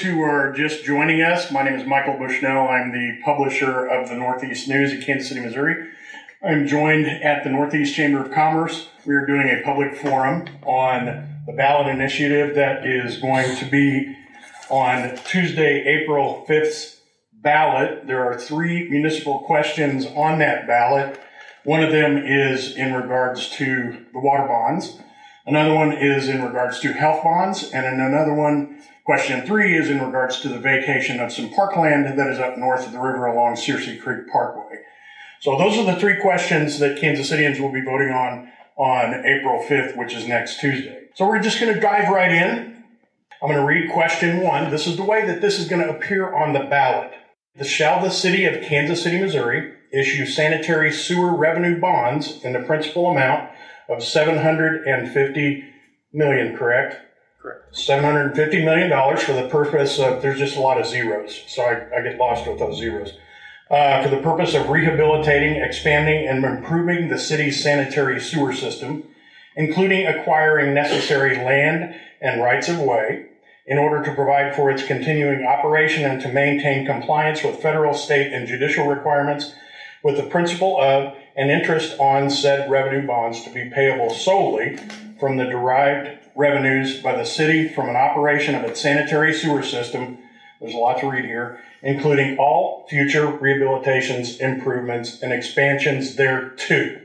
who are just joining us, my name is Michael Bushnell. I'm the publisher of the Northeast News in Kansas City, Missouri. I'm joined at the Northeast Chamber of Commerce. We are doing a public forum on the ballot initiative that is going to be on Tuesday, April 5th ballot. There are three municipal questions on that ballot. One of them is in regards to the water bonds. Another one is in regards to health bonds. And another one, question three, is in regards to the vacation of some parkland that is up north of the river along Searcy Creek Parkway. So those are the three questions that Kansas Cityans will be voting on on April 5th, which is next Tuesday. So we're just going to dive right in. I'm going to read question one. This is the way that this is going to appear on the ballot. The shall the city of Kansas City, Missouri issue sanitary sewer revenue bonds in the principal amount of 750 million, correct? Correct. $750 million for the purpose of, there's just a lot of zeros, so I, I get lost with those zeros uh, for the purpose of rehabilitating, expanding, and improving the city's sanitary sewer system, including acquiring necessary land and rights of way in order to provide for its continuing operation and to maintain compliance with federal, state, and judicial requirements with the principle of and interest on said revenue bonds to be payable solely from the derived revenues by the city from an operation of its sanitary sewer system. There's a lot to read here including all future rehabilitations, improvements, and expansions thereto.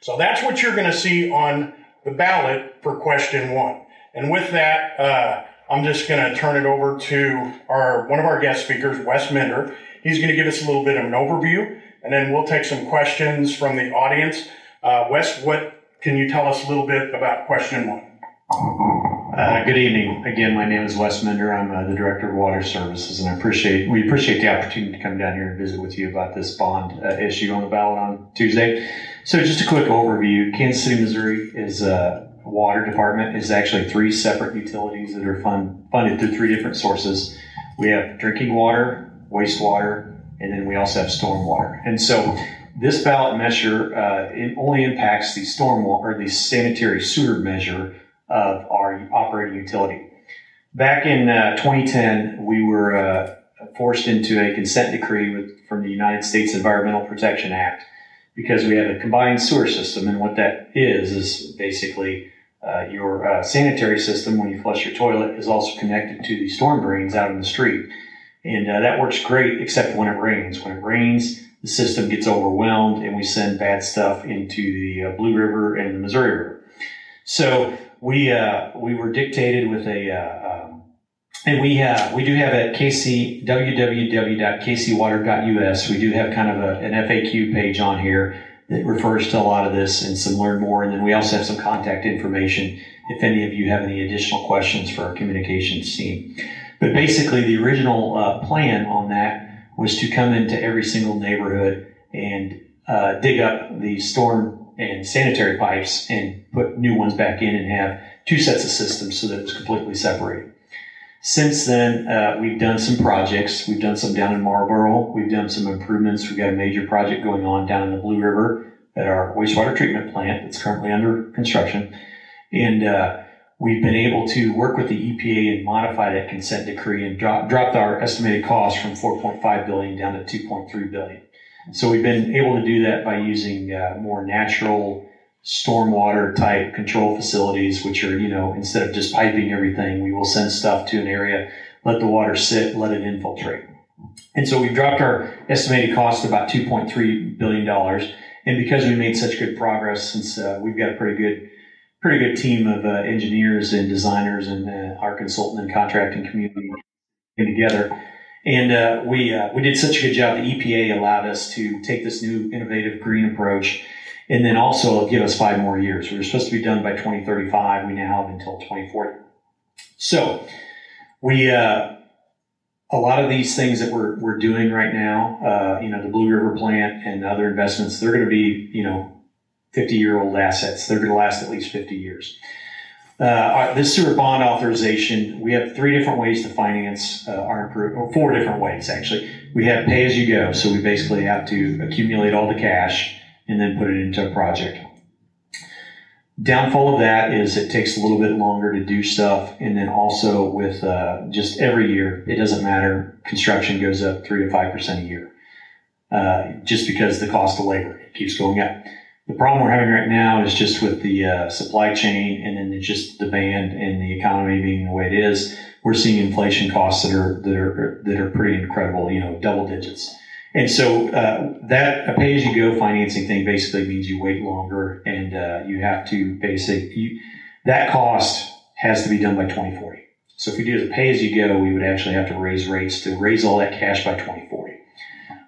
So that's what you're going to see on the ballot for question one. And with that, uh, I'm just going to turn it over to our one of our guest speakers, Wes Minder. He's going to give us a little bit of an overview, and then we'll take some questions from the audience. Uh, Wes, what can you tell us a little bit about question one? Uh, good evening. Again, my name is Wes Minder. I'm uh, the Director of Water Services, and I appreciate we appreciate the opportunity to come down here and visit with you about this bond uh, issue on the ballot on Tuesday. So, just a quick overview: Kansas City, Missouri, is a uh, water department is actually three separate utilities that are fund, funded through three different sources. We have drinking water, wastewater, and then we also have stormwater. And so, this ballot measure uh, it only impacts the stormwater or the sanitary sewer measure of our operating utility. Back in uh, 2010, we were uh, forced into a consent decree with, from the United States Environmental Protection Act because we have a combined sewer system. And what that is, is basically uh, your uh, sanitary system, when you flush your toilet, is also connected to the storm drains out in the street. And uh, that works great, except when it rains. When it rains, the system gets overwhelmed and we send bad stuff into the uh, Blue River and the Missouri River. So we uh, we were dictated with a uh, um, and we uh, we do have at KC www.kcwater.us we do have kind of a, an FAQ page on here that refers to a lot of this and some learn more and then we also have some contact information if any of you have any additional questions for our communications team. But basically, the original uh, plan on that was to come into every single neighborhood and uh, dig up the storm and sanitary pipes and put new ones back in and have two sets of systems so that it's completely separated. Since then, uh, we've done some projects. We've done some down in Marlboro. We've done some improvements. We've got a major project going on down in the Blue River at our wastewater treatment plant that's currently under construction. And uh, we've been able to work with the EPA and modify that consent decree and drop, dropped our estimated cost from 4.5 billion down to 2.3 billion. So we've been able to do that by using uh, more natural stormwater type control facilities, which are, you know, instead of just piping everything, we will send stuff to an area, let the water sit, let it infiltrate. And so we've dropped our estimated cost to about $2.3 billion. And because we made such good progress, since uh, we've got a pretty good, pretty good team of uh, engineers and designers and uh, our consultant and contracting community together, and uh, we uh, we did such a good job. The EPA allowed us to take this new innovative green approach, and then also give us five more years. We were supposed to be done by 2035. We now have until 2040. So we uh, a lot of these things that we're we're doing right now, uh, you know, the Blue River plant and other investments, they're going to be you know 50 year old assets. They're going to last at least 50 years. Uh, this sewer bond authorization, we have three different ways to finance uh, our improvement, or four different ways actually. We have pay as you go, so we basically have to accumulate all the cash and then put it into a project. downfall of that is it takes a little bit longer to do stuff, and then also with uh, just every year, it doesn't matter. Construction goes up three to five percent a year, uh, just because the cost of labor keeps going up. The problem we're having right now is just with the uh, supply chain, and then just demand and the economy being the way it is. We're seeing inflation costs that are that are that are pretty incredible. You know, double digits. And so uh, that a pay as you go financing thing basically means you wait longer and uh, you have to basically that cost has to be done by 2040. So if we do the pay as you go, we would actually have to raise rates to raise all that cash by 2040.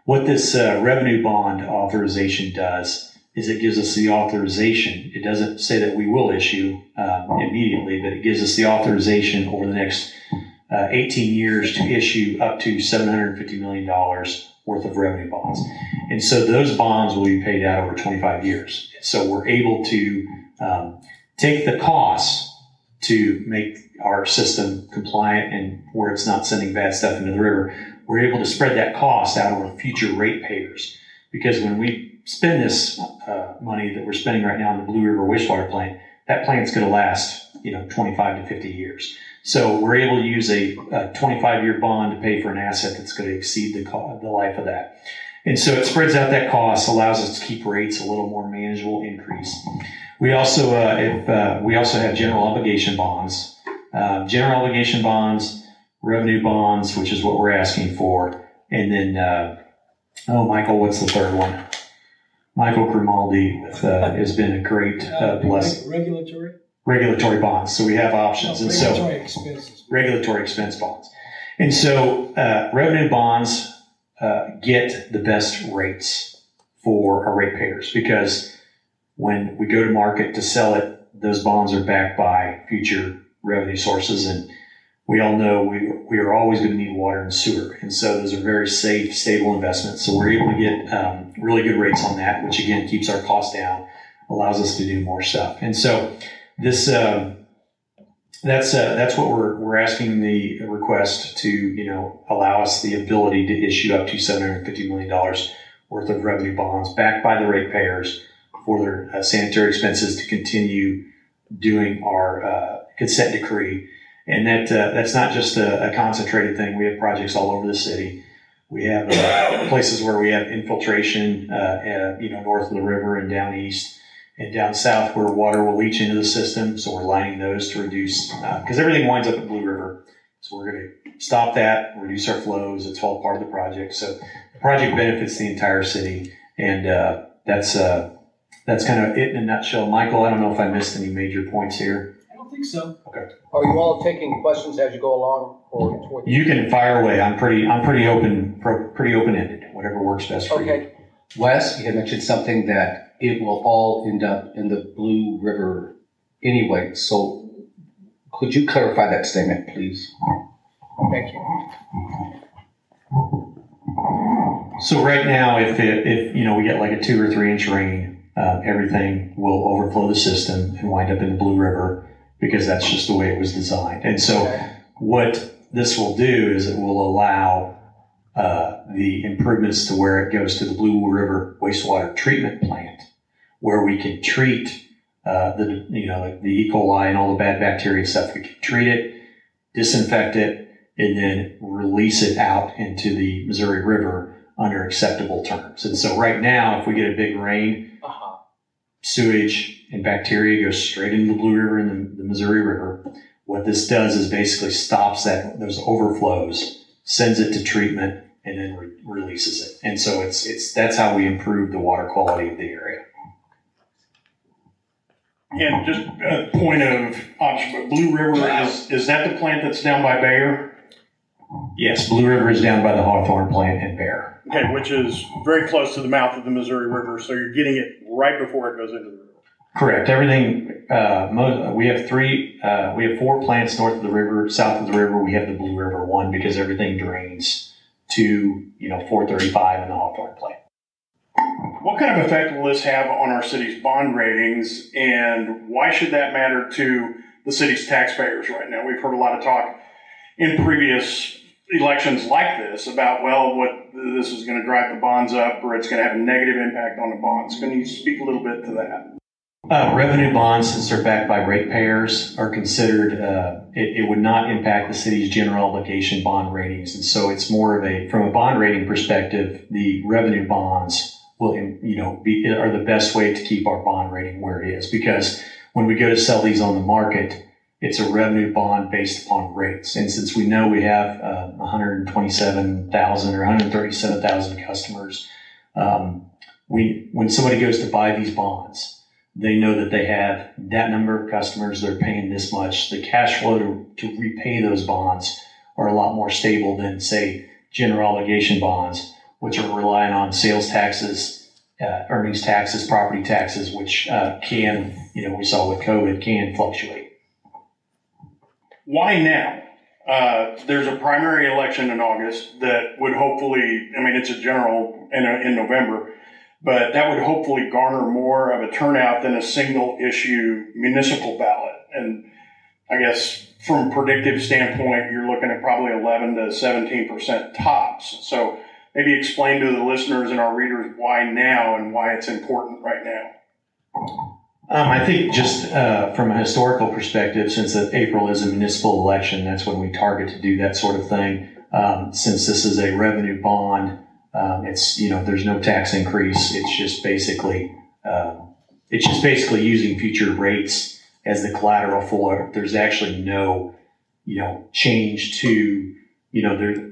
What this uh, revenue bond authorization does is it gives us the authorization. It doesn't say that we will issue um, immediately, but it gives us the authorization over the next uh, 18 years to issue up to $750 million worth of revenue bonds. And so those bonds will be paid out over 25 years. So we're able to um, take the costs to make our system compliant and where it's not sending bad stuff into the river. We're able to spread that cost out over future ratepayers. Because when we spend this uh, money that we're spending right now on the Blue River wastewater plant, that plant's going to last, you know, 25 to 50 years. So we're able to use a, a 25 year bond to pay for an asset that's going to exceed the, co- the life of that. And so it spreads out that cost, allows us to keep rates a little more manageable increase. We also, uh, if, uh, we also have general obligation bonds, uh, general obligation bonds, revenue bonds, which is what we're asking for. And then, uh, oh, Michael, what's the third one? Michael Grimaldi with, uh, has been a great uh, blessing. Regulatory? Regulatory bonds. So we have options. No, and so, Regulatory expenses. regulatory expense bonds. And so uh, revenue bonds uh, get the best rates for our ratepayers because when we go to market to sell it, those bonds are backed by future revenue sources. And we all know we, we are always going to need water and sewer. And so those are very safe, stable investments. So we're able to get um, really good rates on that, which again keeps our costs down, allows us to do more stuff. And so this, um, that's uh, that's what we're we're asking the request to you know allow us the ability to issue up to seven hundred fifty million dollars worth of revenue bonds backed by the ratepayers for their uh, sanitary expenses to continue doing our uh, consent decree, and that uh, that's not just a, a, concentrated thing. We have projects all over the city. We have uh, places where we have infiltration, uh, you know, north of the river and down east and down south where water will leach into the system. So we're lining those to reduce, because uh, everything winds up at Blue River. So we're going to stop that, reduce our flows. It's all part of the project. So the project benefits the entire city, and uh, that's uh, that's kind of it in a nutshell. Michael, I don't know if I missed any major points here. I don't think so. Okay. Are you all taking questions as you go along, or you can fire away? I'm pretty I'm pretty open pretty open ended. Whatever works best for you. okay. you. Wes, you had mentioned something that it will all end up in the Blue River anyway. So could you clarify that statement, please? Thank you. So right now, if it, if you know we get like a two or three inch rain, uh, everything will overflow the system and wind up in the Blue River because that's just the way it was designed. And so, what this will do is it will allow uh, the improvements to where it goes to the Blue River wastewater treatment plant, where we can treat uh, the you know the E. coli and all the bad bacteria stuff. We can treat it, disinfect it, and then release it out into the Missouri River under acceptable terms. And so right now, if we get a big rain. Sewage and bacteria go straight into the Blue River and the, the Missouri River. What this does is basically stops that those overflows, sends it to treatment, and then re- releases it. And so it's it's that's how we improve the water quality of the area. And just a point of Blue River is, is that the plant that's down by Bayer? Yes, Blue River is down by the Hawthorn plant in Bayer. Okay, which is very close to the mouth of the Missouri River, so you're getting it right before it goes into the river. Correct. Everything. Uh, mo- we have three. Uh, we have four plants north of the river. South of the river, we have the Blue River one because everything drains to you know 435 and the Hawthorn plant. What kind of effect will this have on our city's bond ratings, and why should that matter to the city's taxpayers right now? We've heard a lot of talk in previous elections like this about, well, what this is going to drive the bonds up or it's going to have a negative impact on the bonds. Can you speak a little bit to that? Uh, revenue bonds, since they're backed by ratepayers, are considered, uh, it, it would not impact the city's general obligation bond ratings. And so it's more of a, from a bond rating perspective, the revenue bonds will, you know, be, are the best way to keep our bond rating where it is. Because when we go to sell these on the market, it's a revenue bond based upon rates. And since we know we have uh, 127,000 or 137,000 customers, um, we, when somebody goes to buy these bonds, they know that they have that number of customers, they're paying this much. The cash flow to, to repay those bonds are a lot more stable than, say, general obligation bonds, which are relying on sales taxes, uh, earnings taxes, property taxes, which uh, can, you know, we saw with COVID, can fluctuate. Why now? Uh, there's a primary election in August that would hopefully, I mean, it's a general in, a, in November but that would hopefully garner more of a turnout than a single issue municipal ballot. And I guess from a predictive standpoint, you're looking at probably 11 to 17 percent tops. So maybe explain to the listeners and our readers why now and why it's important right now. Um, I think just uh, from a historical perspective, since April is a municipal election, that's when we target to do that sort of thing. Um, since this is a revenue bond, um, it's you know there's no tax increase. It's just basically um, it's just basically using future rates as the collateral for. There's actually no you know change to you know there.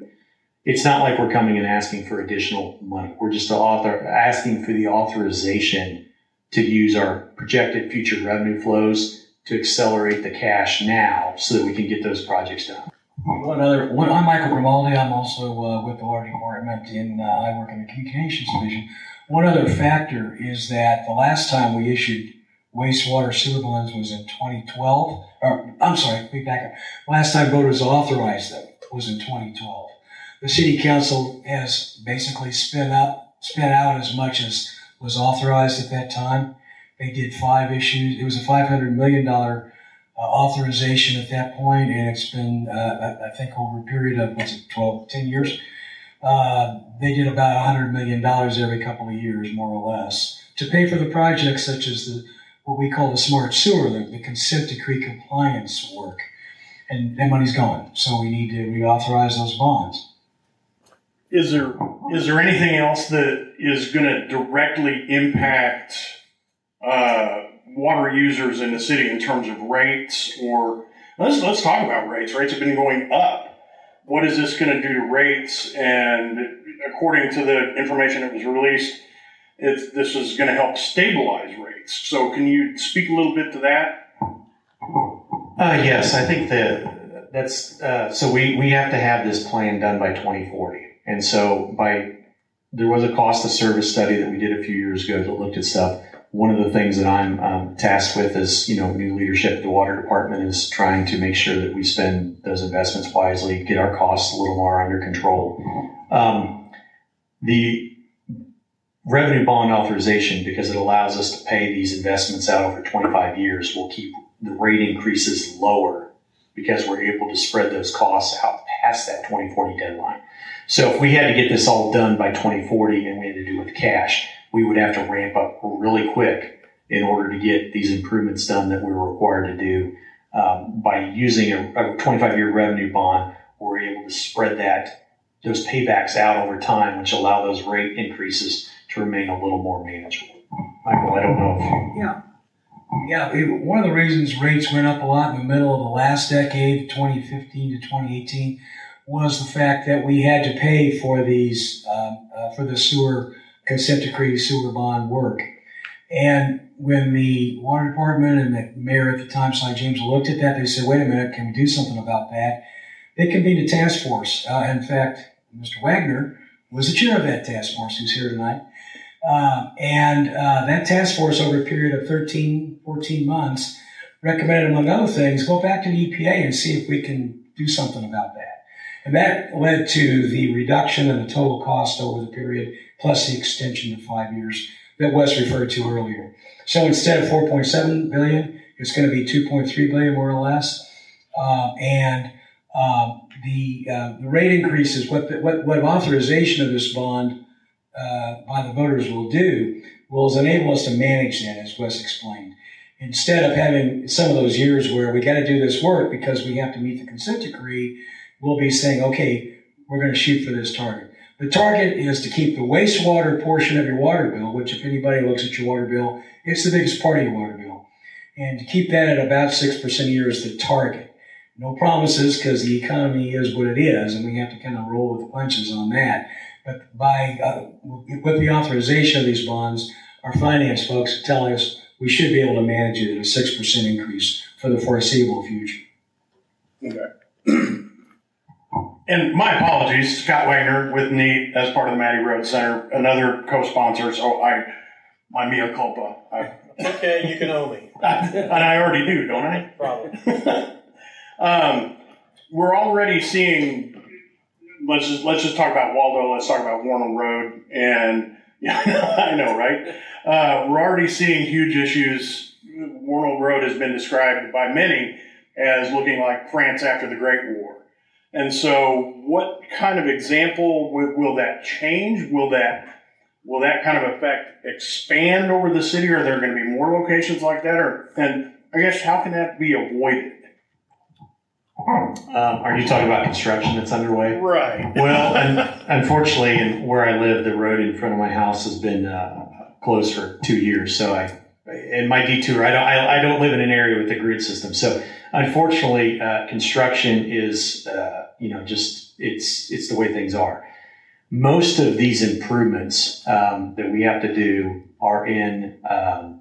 It's not like we're coming and asking for additional money. We're just author asking for the authorization to use our projected future revenue flows to accelerate the cash now so that we can get those projects done. One other, one, I'm Michael Grimaldi. I'm also uh, with the water department, and uh, I work in the communications division. One other factor is that the last time we issued wastewater sewer bonds was in 2012. Or I'm sorry, we back up. Last time voters authorized them was in 2012. The city council has basically spent up, spent out as much as was authorized at that time. They did five issues. It was a 500 million dollar uh, authorization at that point, and it's been, uh, I, I think, over a period of, what's it, 12, 10 years. Uh, they did about $100 million every couple of years, more or less, to pay for the projects such as the what we call the smart sewer, the consent decree compliance work. And that money's gone, so we need to reauthorize those bonds. Is there is there anything else that is going to directly impact uh, water users in the city in terms of rates or let's let's talk about rates. Rates have been going up. What is this going to do to rates? And according to the information that was released, it, this is going to help stabilize rates. So, can you speak a little bit to that? Uh, yes, I think that that's uh, so. We we have to have this plan done by 2040, and so by there was a cost of service study that we did a few years ago that looked at stuff one of the things that I'm um, tasked with is, you know new leadership at the water department is trying to make sure that we spend those investments wisely, get our costs a little more under control. Um, the revenue bond authorization, because it allows us to pay these investments out over 25 years, will keep the rate increases lower because we're able to spread those costs out past that 2040 deadline. So if we had to get this all done by 2040 and we had to do it with cash, we would have to ramp up really quick in order to get these improvements done that we were required to do. Um, by using a, a 25 year revenue bond, we're able to spread that those paybacks out over time, which allow those rate increases to remain a little more manageable. Michael, I don't know if you. Yeah. Yeah, one of the reasons rates went up a lot in the middle of the last decade, 2015 to 2018, was the fact that we had to pay for these um, uh, for the sewer consent decree sewer bond work. And when the water department and the mayor at the time, Sly James, looked at that, they said, wait a minute, can we do something about that? They convened a task force. Uh, in fact, Mr. Wagner was the chair of that task force, who's here tonight. Uh, and uh, that task force, over a period of 13, 14 months, recommended, among other things, go back to the EPA and see if we can do something about that. And that led to the reduction in the total cost over the period plus the extension to five years that Wes referred to earlier. So instead of 4.7 billion, it's going to be 2.3 billion more or less. Uh, and um, the, uh, the rate increases, what, the, what, what authorization of this bond uh, by the voters will do will enable us to manage that, as Wes explained. Instead of having some of those years where we got to do this work because we have to meet the consent decree, we'll be saying, okay, we're going to shoot for this target. The target is to keep the wastewater portion of your water bill, which if anybody looks at your water bill, it's the biggest part of your water bill. And to keep that at about 6% a year is the target. No promises because the economy is what it is and we have to kind of roll with the punches on that. But by, uh, with the authorization of these bonds, our finance folks are telling us we should be able to manage it at a 6% increase for the foreseeable future. And my apologies, Scott Wagner with NEAT as part of the Mattie Rhodes Center, another co-sponsor. So I, my mea culpa. I, Okay, you can owe me, and I already do, don't I? probably. um, we're already seeing. Let's just let's just talk about Waldo. Let's talk about Wornall Road, and yeah, I know, right? Uh, we're already seeing huge issues. Wornall Road has been described by many as looking like France after the Great War. And so, what kind of example will, will that change? Will that will that kind of effect expand over the city? Are there going to be more locations like that? Or and I guess how can that be avoided? Um, are you talking about construction that's underway? Right. Well, un- unfortunately, in where I live, the road in front of my house has been uh, closed for two years. So I, in my detour, I don't, I, I don't live in an area with a grid system. So unfortunately, uh, construction is, uh, you know, just it's it's the way things are. Most of these improvements um, that we have to do are in um,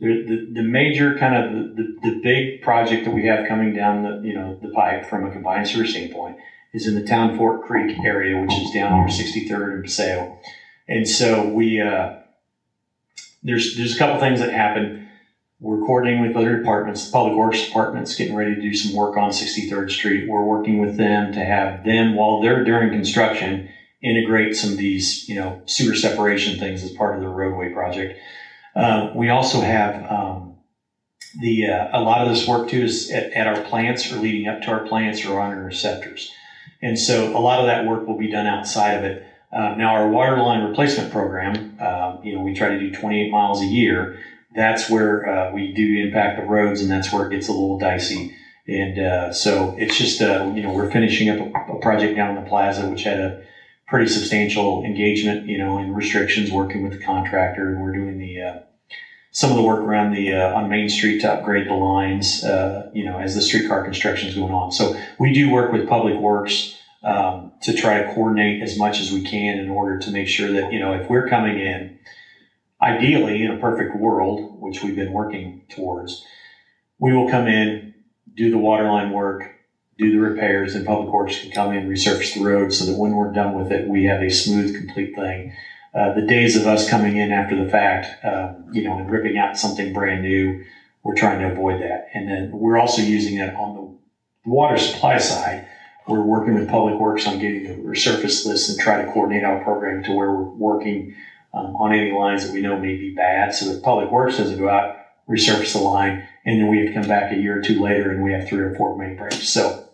the, the, the major kind of the, the, the big project that we have coming down the you know the pipe from a combined sewer standpoint is in the Town Fork Creek area, which is down near 63rd and Paseo. And so we uh, there's there's a couple things that happen. We're coordinating with other departments, the public works department's getting ready to do some work on 63rd Street. We're working with them to have them while they're during construction integrate some of these you know sewer separation things as part of the roadway project. Uh, we also have um, the uh, a lot of this work too is at, at our plants or leading up to our plants or on our receptors, and so a lot of that work will be done outside of it. Uh, now our water line replacement program, uh, you know, we try to do 28 miles a year. That's where uh, we do impact the roads, and that's where it gets a little dicey. And uh, so it's just, uh, you know, we're finishing up a, a project down in the plaza, which had a pretty substantial engagement, you know, and restrictions working with the contractor. And we're doing the uh, some of the work around the uh, on Main Street to upgrade the lines, uh, you know, as the streetcar construction is going on. So we do work with Public Works um, to try to coordinate as much as we can in order to make sure that you know if we're coming in, ideally in a perfect world, which we've been working towards, we will come in, do the water line work, do the repairs, and Public Works can come in, resurface the road so that when we're done with it, we have a smooth, complete thing. Uh, the days of us coming in after the fact, um, you know, and ripping out something brand new, we're trying to avoid that. And then we're also using it on the water supply side. We're working with Public Works on getting the resurface list and try to coordinate our program to where we're working um, on any lines that we know may be bad so that Public Works doesn't go out, resurface the line, and then we have to come back a year or two later and we have three or four main breaks. So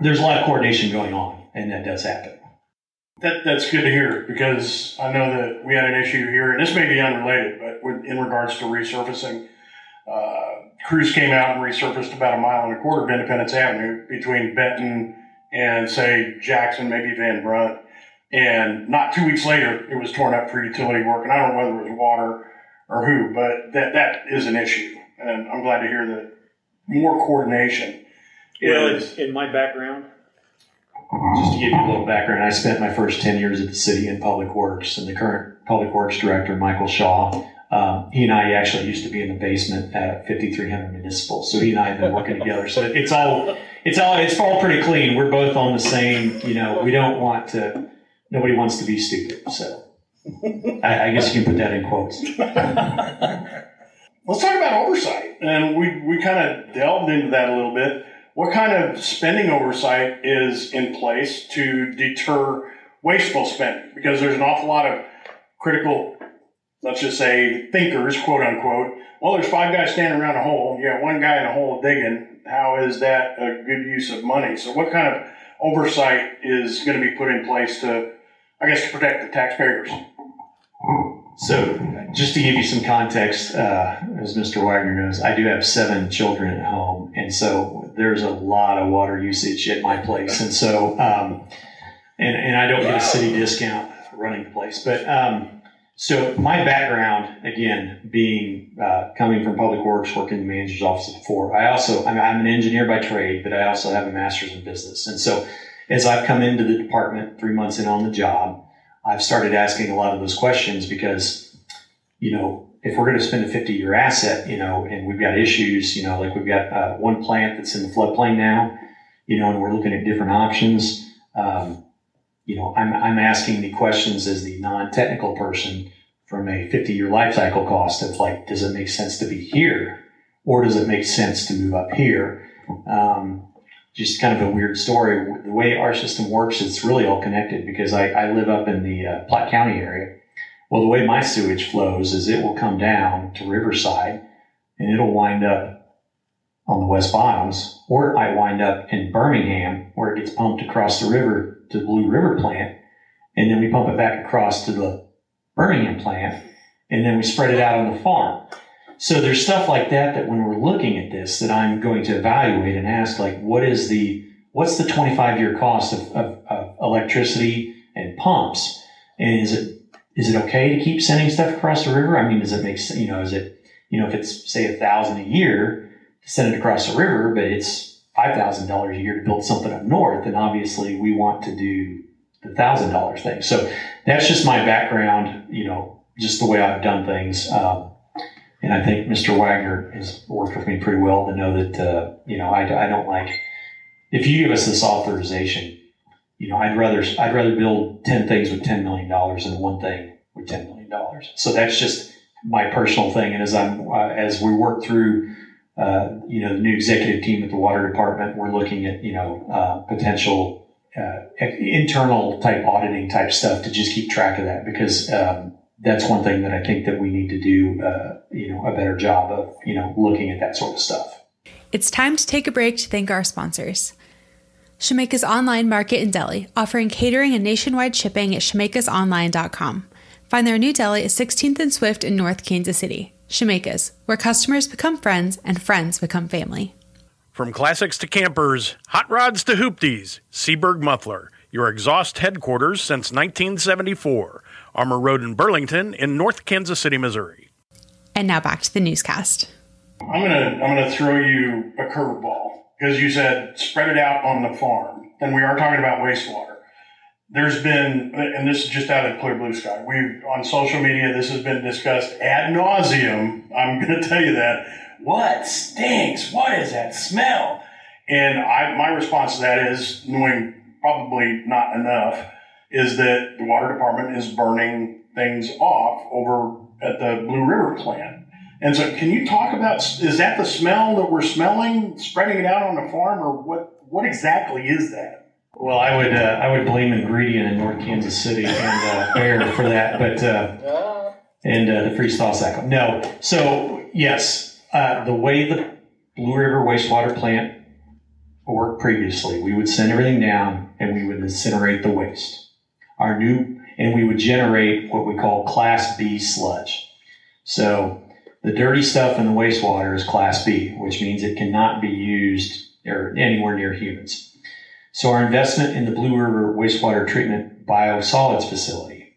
there's a lot of coordination going on, and that does happen. That, that's good to hear because I know that we had an issue here, and this may be unrelated, but in regards to resurfacing, uh, crews came out and resurfaced about a mile and a quarter of Independence Avenue between Benton and say Jackson, maybe Van Brunt. And not two weeks later, it was torn up for utility work. And I don't know whether it was water or who, but that, that is an issue. And I'm glad to hear that more coordination. Well, is- in, my background, Just to give you a little background, I spent my first 10 years at the city in public works, and the current public works director, Michael Shaw, um, he and I actually used to be in the basement at 5300 Municipal. So he and I have been working together. So it's all, it's all, it's all pretty clean. We're both on the same, you know, we don't want to, nobody wants to be stupid. So I, I guess you can put that in quotes. Let's talk about oversight. And we, we kind of delved into that a little bit. What kind of spending oversight is in place to deter wasteful spending? Because there's an awful lot of critical, let's just say, thinkers, quote unquote. Well, there's five guys standing around a hole. You got one guy in a hole digging. How is that a good use of money? So, what kind of oversight is going to be put in place to, I guess, to protect the taxpayers. So, just to give you some context, uh, as Mr. Wagner knows, I do have seven children at home, and so there's a lot of water usage at my place, and so, um, and and I don't get a city discount running the place, but um, so my background, again, being uh, coming from public works, working in the manager's office before, I also I'm, I'm an engineer by trade, but I also have a master's in business, and so as I've come into the department three months in on the job. I've started asking a lot of those questions because, you know, if we're going to spend a 50 year asset, you know, and we've got issues, you know, like we've got uh, one plant that's in the floodplain now, you know, and we're looking at different options. Um, you know, I'm, I'm asking the questions as the non technical person from a 50 year life cycle cost of like, does it make sense to be here or does it make sense to move up here? Um, just kind of a weird story. The way our system works, it's really all connected because I, I live up in the uh, Platte County area. Well, the way my sewage flows is it will come down to Riverside and it'll wind up on the West Bottoms, or it might wind up in Birmingham where it gets pumped across the river to the Blue River plant. And then we pump it back across to the Birmingham plant and then we spread it out on the farm. So there's stuff like that that when we're looking at this, that I'm going to evaluate and ask, like, what is the what's the 25 year cost of, of, of electricity and pumps, and is it is it okay to keep sending stuff across the river? I mean, does it make sense? You know, is it you know if it's say a thousand a year to send it across the river, but it's five thousand dollars a year to build something up north, then obviously we want to do the thousand dollars thing. So that's just my background. You know, just the way I've done things. Um, and I think Mr. Wagner has worked with me pretty well to know that, uh, you know, I, I don't like, if you give us this authorization, you know, I'd rather, I'd rather build 10 things with $10 million than one thing with $10 million. So that's just my personal thing. And as I'm, uh, as we work through, uh, you know, the new executive team at the water department, we're looking at, you know, uh, potential, uh, internal type auditing type stuff to just keep track of that because, um, that's one thing that I think that we need to do, uh, you know, a better job of, you know, looking at that sort of stuff. It's time to take a break to thank our sponsors. Shemeka's Online Market in Delhi, offering catering and nationwide shipping at shemekasonline.com. Find their new deli at 16th and Swift in North Kansas City. Shemeka's, where customers become friends and friends become family. From classics to campers, hot rods to hoopties, Seaberg Muffler, your exhaust headquarters since 1974. Armour Road in Burlington in North Kansas City, Missouri. And now back to the newscast. I'm gonna I'm gonna throw you a curveball because you said spread it out on the farm. And we are talking about wastewater. There's been, and this is just out of clear blue sky. We've on social media. This has been discussed ad nauseum. I'm gonna tell you that. What stinks? What is that smell? And I, my response to that is knowing probably not enough is that the water department is burning things off over at the Blue River plant. And so, can you talk about is that the smell that we're smelling, spreading it out on the farm, or what? What exactly is that? Well, I would uh, I would blame Ingredion in North Kansas City and uh, Bayer for that, but uh, and uh, the freeze thaw cycle. No, so yes, uh, the way the Blue River wastewater plant worked previously, we would send everything down and we would incinerate the waste our new, and we would generate what we call Class B sludge. So the dirty stuff in the wastewater is Class B, which means it cannot be used or anywhere near humans. So our investment in the Blue River wastewater treatment biosolids facility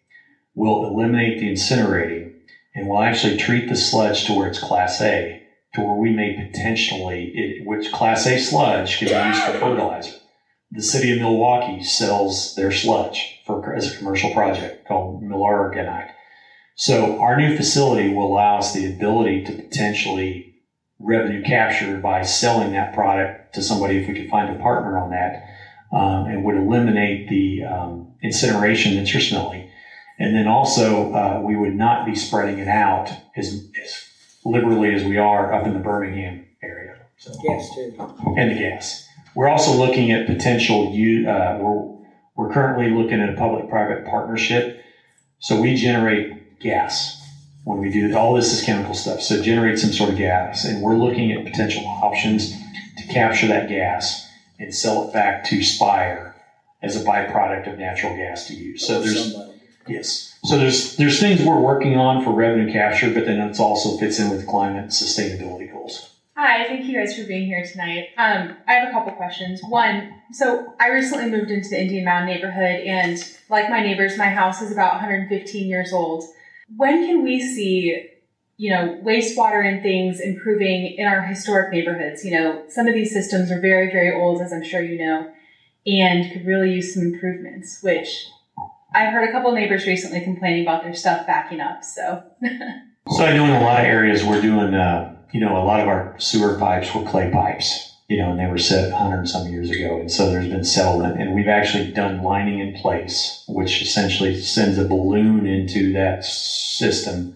will eliminate the incinerating and will actually treat the sludge to where it's Class A, to where we may potentially, it, which Class A sludge can be used for fertilizer the city of Milwaukee sells their sludge for as a commercial project called Milorganite. So our new facility will allow us the ability to potentially revenue capture by selling that product to somebody if we could find a partner on that, um, and would eliminate the um, incineration that you're smelling. And then also, uh, we would not be spreading it out as, as liberally as we are up in the Birmingham area. So. Gas too. And the gas. We're also looking at potential. Uh, we're we're currently looking at a public-private partnership. So we generate gas when we do all this is chemical stuff. So generate some sort of gas, and we're looking at potential options to capture that gas and sell it back to Spire as a byproduct of natural gas to use. So there's Somebody. yes. So there's there's things we're working on for revenue capture, but then it also fits in with climate sustainability goals. Hi, thank you guys for being here tonight. Um, I have a couple questions. One, so I recently moved into the Indian Mound neighborhood, and like my neighbors, my house is about 115 years old. When can we see, you know, wastewater and things improving in our historic neighborhoods? You know, some of these systems are very, very old, as I'm sure you know, and could really use some improvements. Which I heard a couple neighbors recently complaining about their stuff backing up. So. So I know in a lot of areas we're doing, uh, you know, a lot of our sewer pipes were clay pipes, you know, and they were set 100 and some years ago. And so there's been settlement, and we've actually done lining in place, which essentially sends a balloon into that system,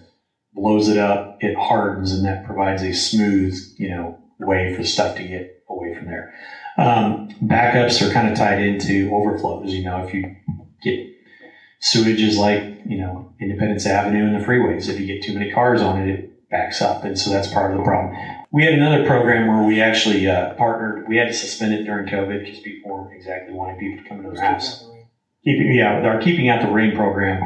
blows it up, it hardens, and that provides a smooth, you know, way for stuff to get away from there. Um, backups are kind of tied into overflows. You know, if you get sewage is like you know Independence Avenue and the freeways. If you get too many cars on it, it backs up, and so that's part of the problem. We had another program where we actually uh, partnered. We had to suspend it during COVID because people weren't exactly wanting people to come into their house. Keeping yeah, with our keeping out the rain program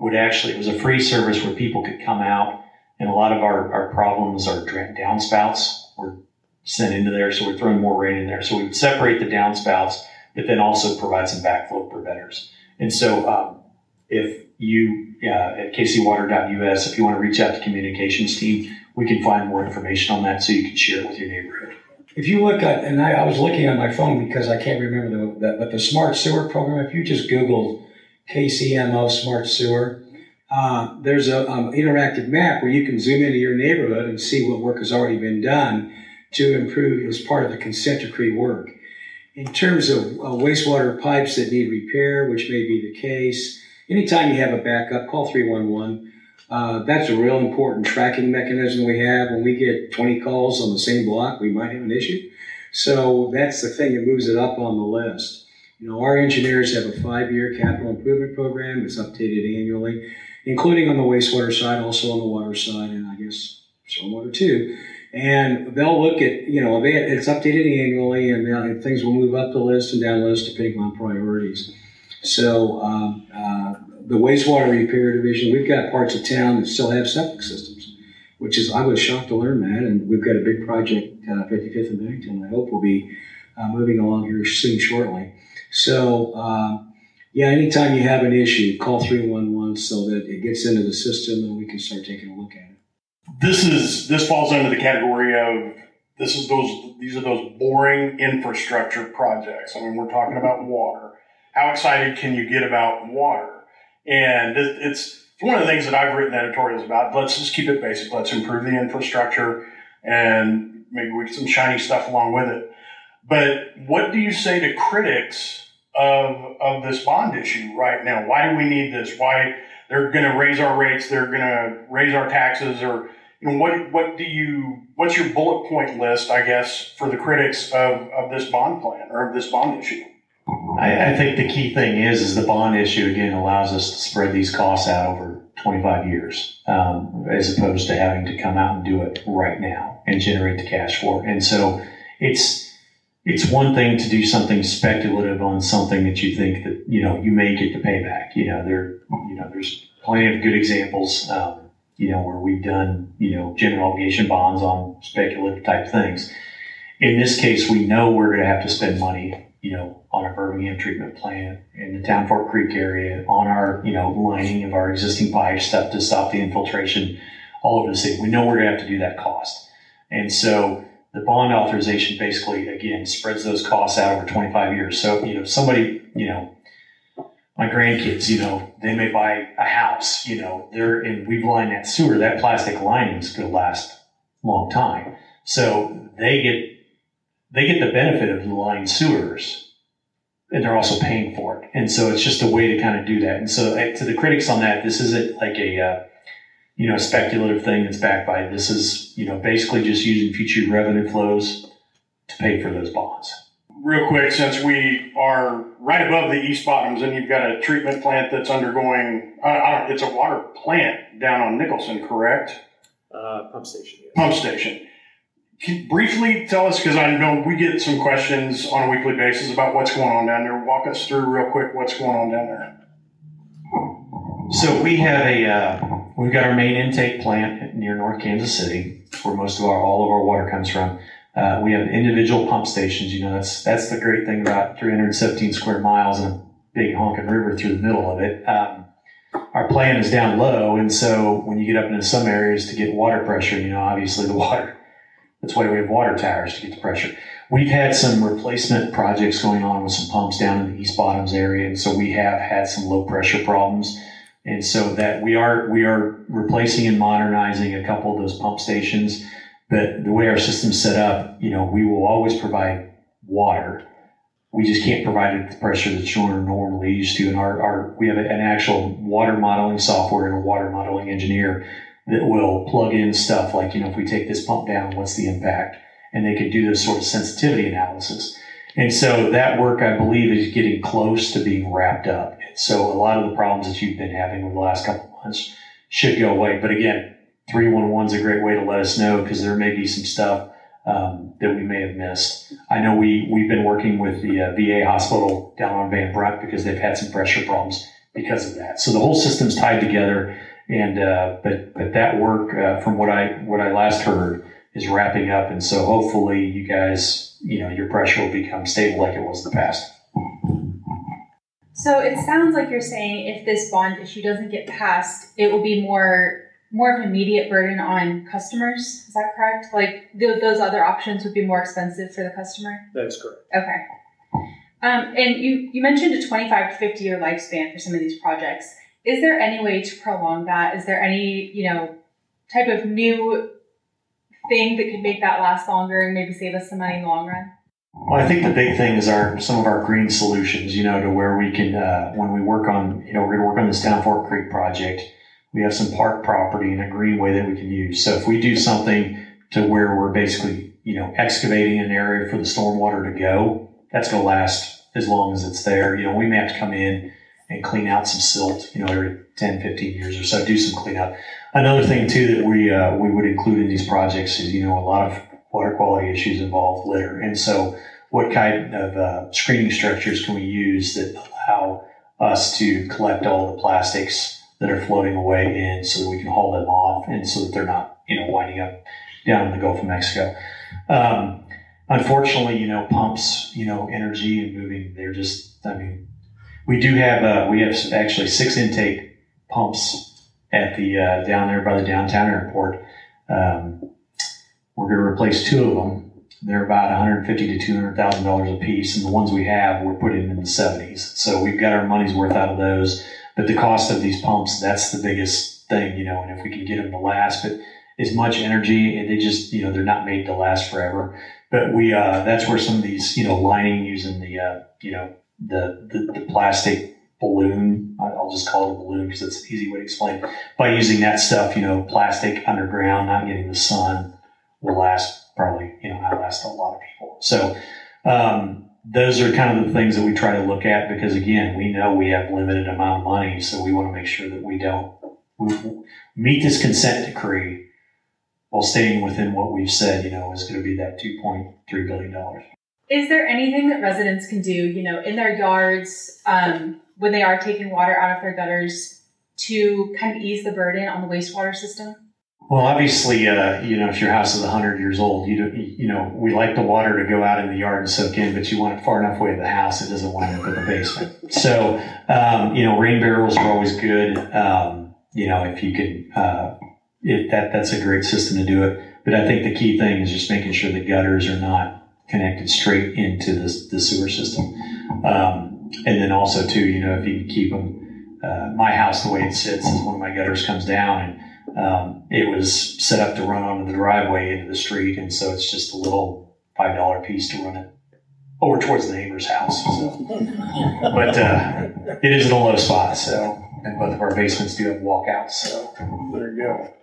would actually it was a free service where people could come out, and a lot of our, our problems are downspouts were sent into there, so we're throwing more rain in there. So we would separate the downspouts, but then also provide some backflow preventers. And so um, if you uh, at kcwater.us, if you want to reach out to communications team, we can find more information on that so you can share it with your neighborhood. If you look at, and I, I was looking on my phone because I can't remember the, the but the smart sewer program. If you just Google KCMO smart sewer, uh, there's a um, interactive map where you can zoom into your neighborhood and see what work has already been done to improve as part of the consent decree work. In terms of uh, wastewater pipes that need repair, which may be the case, anytime you have a backup, call 311. Uh, that's a real important tracking mechanism we have. When we get 20 calls on the same block, we might have an issue. So that's the thing that moves it up on the list. You know, our engineers have a five-year capital improvement program. It's updated annually, including on the wastewater side, also on the water side, and I guess stormwater too. And they'll look at, you know, it's updated annually, and they'll- things will move up the list and down the list depending on priorities. So um, uh, the wastewater repair division, we've got parts of town that still have septic systems, which is I was shocked to learn that. And we've got a big project, uh, 55th and Bennington. I hope will be uh, moving along here soon, shortly. So um, yeah, anytime you have an issue, call 311 so that it gets into the system and we can start taking a look at it. This is this falls under the category of this is those these are those boring infrastructure projects. I mean, we're talking about water. How excited can you get about water? And it, it's one of the things that I've written editorials about. Let's just keep it basic. Let's improve the infrastructure, and maybe we get some shiny stuff along with it. But what do you say to critics of of this bond issue right now? Why do we need this? Why they're going to raise our rates? They're going to raise our taxes, or you know, what what do you what's your bullet point list? I guess for the critics of of this bond plan or of this bond issue. I, I think the key thing is is the bond issue again allows us to spread these costs out over 25 years, um, as opposed to having to come out and do it right now and generate the cash for it. And so it's it's one thing to do something speculative on something that you think that you know you may get the payback. You know there you know there's plenty of good examples. Um, you know where we've done you know general obligation bonds on speculative type things. In this case, we know we're going to have to spend money you know, on our Birmingham treatment plant in the Town Fork Creek area, on our, you know, lining of our existing pipe stuff to stop the infiltration all over the city. We know we're going to have to do that cost. And so the bond authorization basically, again, spreads those costs out over 25 years. So, you know, somebody, you know, my grandkids, you know, they may buy a house, you know, they're, and we've lined that sewer, that plastic lining is going to last a long time. So they get they get the benefit of the line sewers and they're also paying for it. And so it's just a way to kind of do that. And so to the critics on that, this isn't like a, uh, you know, speculative thing that's backed by, this is, you know, basically just using future revenue flows to pay for those bonds. Real quick, since we are right above the East Bottoms and you've got a treatment plant that's undergoing, uh, I don't, it's a water plant down on Nicholson, correct? Uh, pump station. yes. Pump station can you briefly tell us, because I know we get some questions on a weekly basis about what's going on down there. Walk us through real quick what's going on down there. So we have a, uh, we've got our main intake plant near North Kansas City, where most of our, all of our water comes from. Uh, we have individual pump stations. You know, that's that's the great thing about 317 square miles and a big honking river through the middle of it. Um, our plant is down low, and so when you get up into some areas to get water pressure, you know, obviously the water. That's why we have water towers to get the pressure. We've had some replacement projects going on with some pumps down in the East Bottoms area, and so we have had some low pressure problems. And so that we are we are replacing and modernizing a couple of those pump stations. But the way our system's set up, you know, we will always provide water. We just can't provide it the pressure that you're normally used to. And our, our we have an actual water modeling software and a water modeling engineer that will plug in stuff like, you know, if we take this pump down, what's the impact? And they can do this sort of sensitivity analysis. And so that work, I believe, is getting close to being wrapped up. So a lot of the problems that you've been having over the last couple of months should go away. But again, 311 is a great way to let us know because there may be some stuff um, that we may have missed. I know we, we've been working with the uh, VA hospital down on Van Brunt because they've had some pressure problems because of that. So the whole system's tied together. And, uh, but, but that work, uh, from what I, what I last heard is wrapping up. And so hopefully you guys, you know, your pressure will become stable like it was in the past. So it sounds like you're saying if this bond issue doesn't get passed, it will be more more of an immediate burden on customers. Is that correct? Like th- those other options would be more expensive for the customer. That's correct. Okay. Um, and you you mentioned a 25 to 50 year lifespan for some of these projects. Is there any way to prolong that? Is there any you know type of new thing that could make that last longer and maybe save us some money in the long run? Well, I think the big thing is our some of our green solutions. You know, to where we can uh, when we work on you know we're going to work on this Town Fork Creek project. We have some park property and a greenway that we can use. So if we do something to where we're basically you know excavating an area for the stormwater to go, that's going to last as long as it's there. You know, we may have to come in and clean out some silt. You know, every 10, 15 years or so, do some cleanup. Another thing too that we uh, we would include in these projects is you know a lot of water quality issues involve litter, and so what kind of uh, screening structures can we use that allow us to collect all the plastics that are floating away in, so that we can haul them off, and so that they're not you know winding up down in the Gulf of Mexico. Um, unfortunately, you know pumps, you know energy and moving, they're just I mean we do have uh, we have actually six intake pumps at the uh, down there by the downtown airport. Um, we're going to replace two of them. They're about 150 to 200 thousand dollars a piece, and the ones we have we're putting in the 70s. So we've got our money's worth out of those. But the cost of these pumps that's the biggest thing, you know. And if we can get them to last, but as much energy, they just you know they're not made to last forever. But we uh, that's where some of these you know lining using the uh, you know the, the, the plastic balloon. I'll just call it a balloon because it's an easy way to explain. By using that stuff, you know, plastic underground, not getting the sun, will last probably, you know, outlast a lot of people. So um, those are kind of the things that we try to look at because again, we know we have limited amount of money, so we want to make sure that we don't we meet this consent decree while staying within what we've said, you know, is going to be that two point three billion dollars. Is there anything that residents can do, you know, in their yards um, when they are taking water out of their gutters to kind of ease the burden on the wastewater system? Well, obviously, uh, you know, if your house is 100 years old, you don't, you know, we like the water to go out in the yard and soak in, but you want it far enough away from the house. It doesn't want to up in the basement. So, um, you know, rain barrels are always good. Um, you know, if you can, uh, if that, that's a great system to do it. But I think the key thing is just making sure the gutters are not connected straight into the, the sewer system. Um, and then also too, you know, if you can keep them, uh, my house, the way it sits is one of my gutters comes down and, um, it was set up to run onto the driveway into the street. And so it's just a little $5 piece to run it over towards the neighbor's house. So. but, uh, it is in a low spot. So, and both of our basements do have walkouts. So There you go.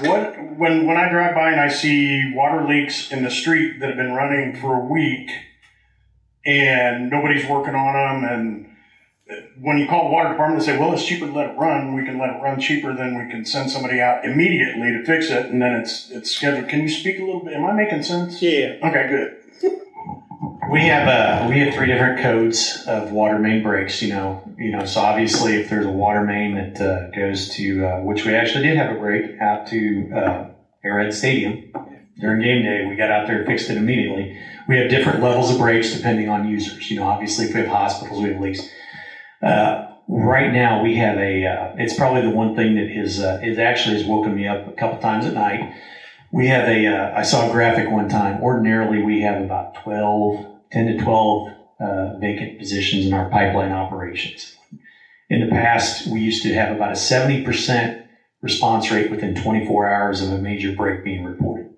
What when when I drive by and I see water leaks in the street that have been running for a week, and nobody's working on them, and when you call the water department, they say, well, it's cheaper to let it run. We can let it run cheaper than we can send somebody out immediately to fix it, and then it's it's scheduled. Can you speak a little bit? Am I making sense? Yeah. Okay, good. We have uh, we have three different codes of water main breaks. You know, you know. So obviously, if there's a water main that uh, goes to uh, which we actually did have a break out to uh, Arrowhead Stadium during game day, we got out there and fixed it immediately. We have different levels of breaks depending on users. You know, obviously, if we have hospitals, we have leaks. Uh, right now, we have a. Uh, it's probably the one thing that is uh, is actually has woken me up a couple times at night. We have a. Uh, I saw a graphic one time. Ordinarily, we have about 12, 10 to 12 uh, vacant positions in our pipeline operations. In the past, we used to have about a 70% response rate within 24 hours of a major break being reported.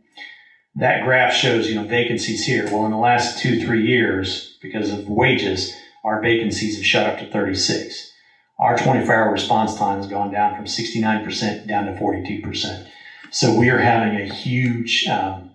That graph shows, you know, vacancies here. Well, in the last two, three years, because of wages, our vacancies have shot up to 36. Our 24 hour response time has gone down from 69% down to 42%. So we are having a huge um,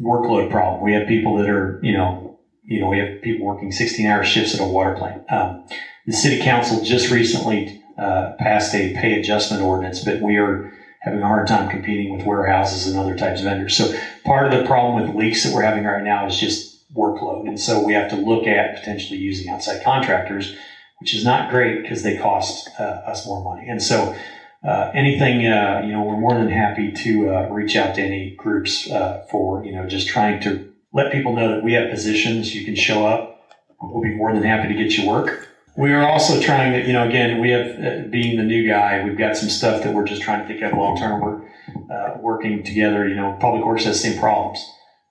workload problem. We have people that are, you know, you know, we have people working 16 hour shifts at a water plant. Um, the city council just recently uh, passed a pay adjustment ordinance, but we are having a hard time competing with warehouses and other types of vendors. So part of the problem with leaks that we're having right now is just workload. And so we have to look at potentially using outside contractors, which is not great because they cost uh, us more money. And so uh, anything, uh, you know, we're more than happy to uh, reach out to any groups uh, for, you know, just trying to let people know that we have positions. You can show up. We'll be more than happy to get you work. We are also trying to, you know, again, we have, uh, being the new guy, we've got some stuff that we're just trying to think of long term. We're uh, working together. You know, Public Works has the same problems.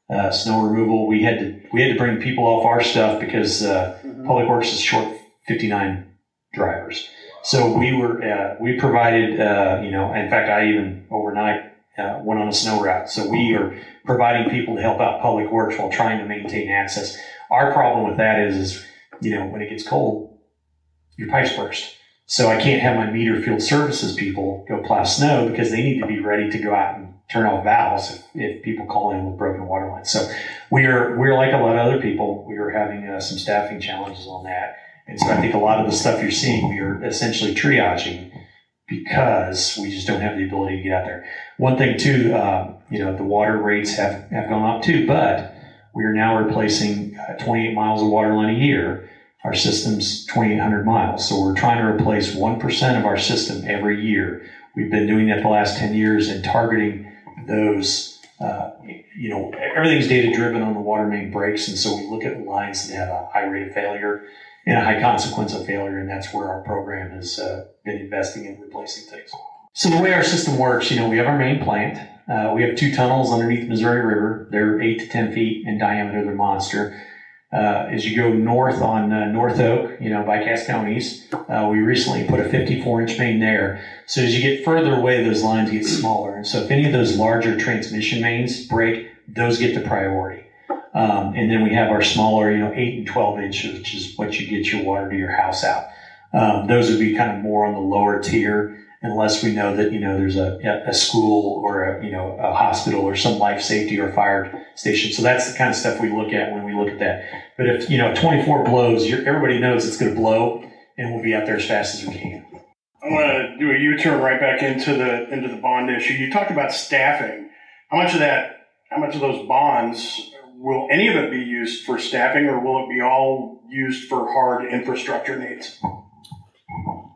Uh, snow removal, we had to we had to bring people off our stuff because uh, Public Works is short 59 drivers. So we were uh, we provided, uh, you know, in fact, I even overnight uh, went on a snow route. So we are providing people to help out Public Works while trying to maintain access. Our problem with that is, is you know, when it gets cold, your pipes burst. So I can't have my meter field services people go plow snow because they need to be ready to go out and turn off valves if, if people call in with broken water lines. So we are we're like a lot of other people. We are having uh, some staffing challenges on that, and so I think a lot of the stuff you're seeing, we are essentially triaging because we just don't have the ability to get out there. One thing too, uh, you know, the water rates have have gone up too, but we are now replacing uh, 28 miles of water line a year. Our system's 2,800 miles, so we're trying to replace one percent of our system every year. We've been doing that the last 10 years and targeting those. Uh, you know, everything's data driven on the water main breaks, and so we look at lines that have a high rate of failure and a high consequence of failure, and that's where our program has uh, been investing in replacing things. So the way our system works, you know, we have our main plant. Uh, we have two tunnels underneath Missouri River. They're eight to ten feet in diameter. They're monster. Uh, as you go north on uh, North Oak, you know, by Cascones, uh, we recently put a 54 inch main there. So as you get further away, those lines get smaller. And so if any of those larger transmission mains break, those get the priority. Um, and then we have our smaller, you know, 8 and 12 inch, which is what you get your water to your house out. Um, those would be kind of more on the lower tier unless we know that, you know, there's a, a school or a, you know, a hospital or some life safety or fire station. So that's the kind of stuff we look at when we look at that. But if, you know, 24 blows, everybody knows it's going to blow and we'll be out there as fast as we can. I want to do a U-turn right back into the into the bond issue. You talked about staffing. How much of that? How much of those bonds will any of it be used for staffing, or will it be all used for hard infrastructure needs?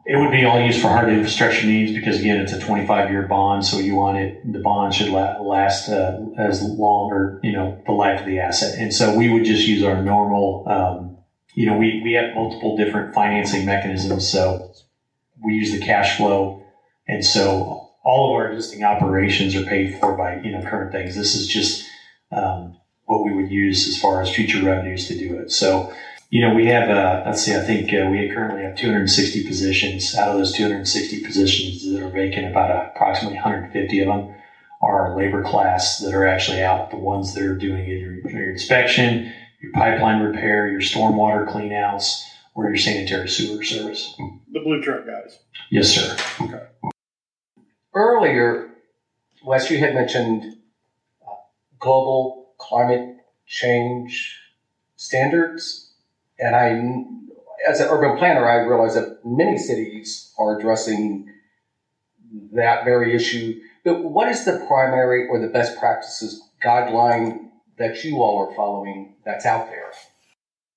It would be all used for hard infrastructure needs because again, it's a 25 year bond. So you want it, the bond should la- last uh, as long or, you know, the life of the asset. And so we would just use our normal, um, you know, we, we have multiple different financing mechanisms. So we use the cash flow. And so all of our existing operations are paid for by, you know, current things. This is just, um, what we would use as far as future revenues to do it. So, you know, we have, uh, let's see, I think uh, we currently have 260 positions. Out of those 260 positions that are vacant, about uh, approximately 150 of them are labor class that are actually out. The ones that are doing either your inspection, your pipeline repair, your stormwater cleanouts, or your sanitary sewer service. The blue truck guys. Yes, sir. Okay. Earlier, Wes, you had mentioned uh, global climate change standards, and I as an urban planner, I realize that many cities are addressing that very issue. But what is the primary or the best practices guideline that you all are following that's out there?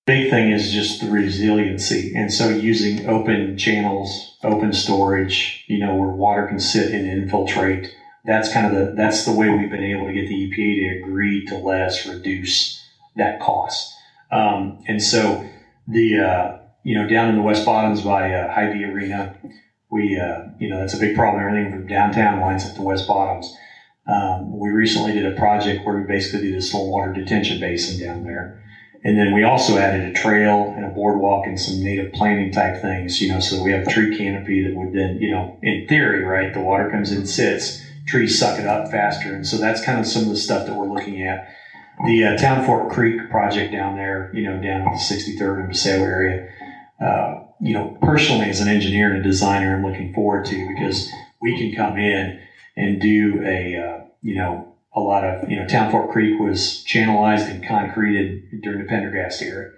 Big thing is just the resiliency. And so using open channels, open storage, you know, where water can sit and infiltrate. That's kind of the, that's the way we've been able to get the EPA to agree to let us reduce that cost. Um, and so the, uh, you know, down in the West Bottoms by uh, Hy-Vee Arena, we, uh, you know, that's a big problem. Everything from downtown winds up to West Bottoms. Um, we recently did a project where we basically did a stormwater detention basin down there. And then we also added a trail and a boardwalk and some native planting type things, you know, so we have a tree canopy that would then, you know, in theory, right, the water comes in, sits, trees suck it up faster. And so that's kind of some of the stuff that we're looking at. The uh, Town Fork Creek project down there, you know, down at the 63rd and Paseo area, uh, you know, personally as an engineer and a designer, I'm looking forward to because we can come in and do a, uh, you know, a lot of, you know, Town Fork Creek was channelized and concreted during the Pendergast era.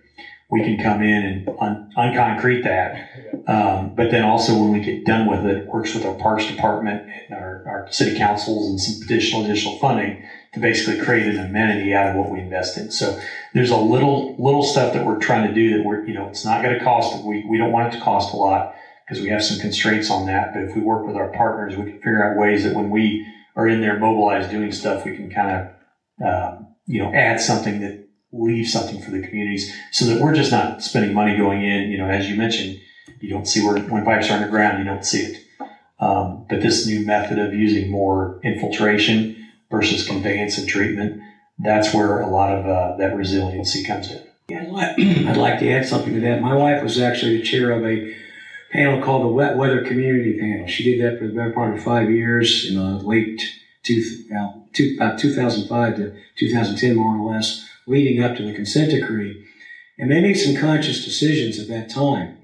We can come in and un- unconcrete that. Um, but then also when we get done with it, works with our parks department and our, our city councils and some additional, additional funding to basically create an amenity out of what we invest in. So there's a little, little stuff that we're trying to do that we're, you know, it's not going to cost, we, we don't want it to cost a lot because we have some constraints on that. But if we work with our partners, we can figure out ways that when we are in there mobilized doing stuff, we can kind of, um, you know, add something that leaves something for the communities so that we're just not spending money going in. You know, as you mentioned, you don't see where when pipes are underground, you don't see it. Um, but this new method of using more infiltration versus conveyance and treatment, that's where a lot of uh, that resiliency comes in. Yeah, I'd like, I'd like to add something to that. My wife was actually the chair of a panel called the Wet Weather Community Panel. She did that for the better part of five years in the late two, about 2005 to 2010, more or less, leading up to the consent decree. And they made some conscious decisions at that time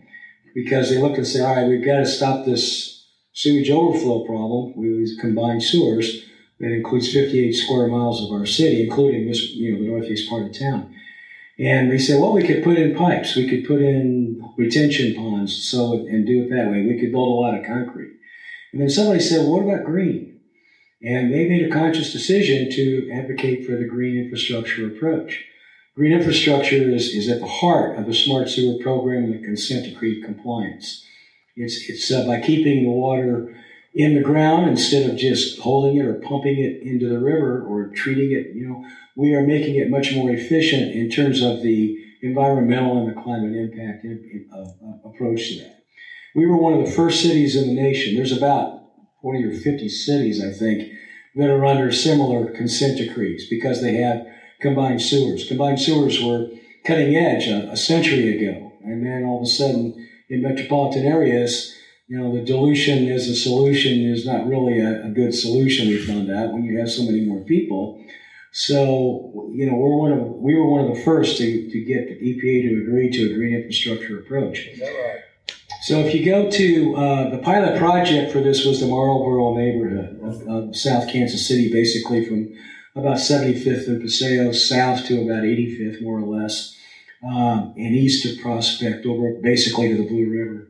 because they looked and said, all right, we've got to stop this sewage overflow problem. Use combined sewers that includes 58 square miles of our city, including this, you know, the northeast part of town. And they said, well, we could put in pipes, we could put in retention ponds, so and do it that way. We could build a lot of concrete. And then somebody said, well, what about green? And they made a conscious decision to advocate for the green infrastructure approach. Green infrastructure is, is at the heart of the smart sewer program and the consent decree compliance. It's, it's uh, by keeping the water in the ground instead of just holding it or pumping it into the river or treating it, you know, we are making it much more efficient in terms of the environmental and the climate impact uh, uh, approach to that. We were one of the first cities in the nation. There's about 40 or 50 cities, I think, that are under similar consent decrees because they have combined sewers. Combined sewers were cutting edge a, a century ago. And then all of a sudden, in metropolitan areas, you know, the dilution as a solution is not really a, a, good solution. We found out when you have so many more people. So, you know, we're one of we were one of the first to, to get the EPA to agree to a green infrastructure approach. Is that right? So, if you go to uh, the pilot project for this was the Marlborough neighborhood of, of South Kansas City, basically from about 75th and Paseo south to about 85th, more or less, um, and east of Prospect over basically to the Blue River.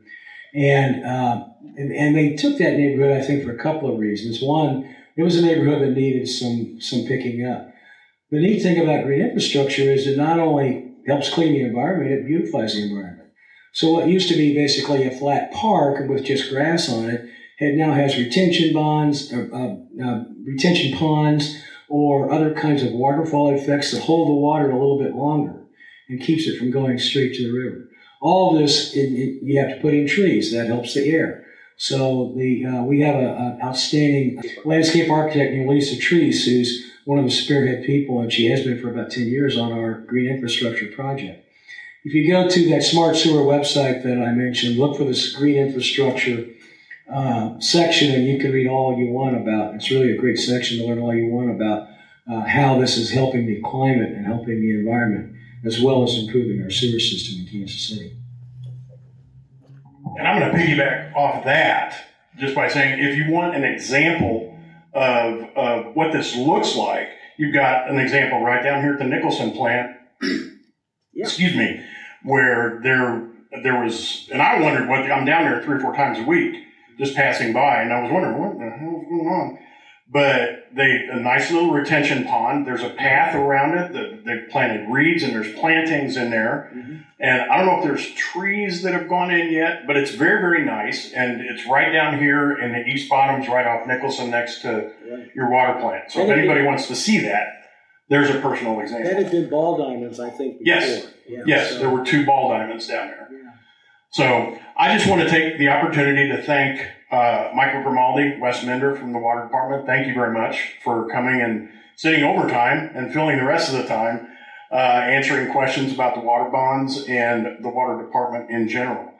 And, uh, and, and they took that neighborhood, I think, for a couple of reasons. One, it was a neighborhood that needed some some picking up. The neat thing about green infrastructure is it not only helps clean the environment, it beautifies the environment. So what used to be basically a flat park with just grass on it, it now has retention bonds, uh, uh, uh, retention ponds, or other kinds of waterfall effects that hold the water a little bit longer and keeps it from going straight to the river. All this, it, it, you have to put in trees. That helps the air. So the uh, we have an outstanding landscape architect named Lisa Treese, who's one of the spearhead people, and she has been for about 10 years on our green infrastructure project. If you go to that smart sewer website that I mentioned, look for this green infrastructure uh, section, and you can read all you want about. It's really a great section to learn all you want about uh, how this is helping the climate and helping the environment, as well as improving our sewer system in Kansas City. And I'm going to piggyback off that just by saying if you want an example of, of what this looks like, you've got an example right down here at the Nicholson plant, excuse me, where they're there was, and I wondered what, I'm down there three or four times a week, just passing by, and I was wondering what the hell's going on. But they, a nice little retention pond, there's a path around it, that they planted reeds and there's plantings in there. Mm-hmm. And I don't know if there's trees that have gone in yet, but it's very, very nice. And it's right down here in the East Bottoms, right off Nicholson, next to your water plant. So if And it- anybody wants to see that, there's a personal example. That had been ball diamonds, I think. Yes. Yeah, Yes, so- there were two ball diamonds down there. Yeah. So I just want to take the opportunity to thank uh, Michael Grimaldi, Wes Minder from the Water Department. Thank you very much for coming and sitting overtime and filling the rest of the time, uh, answering questions about the water bonds and the water department in general.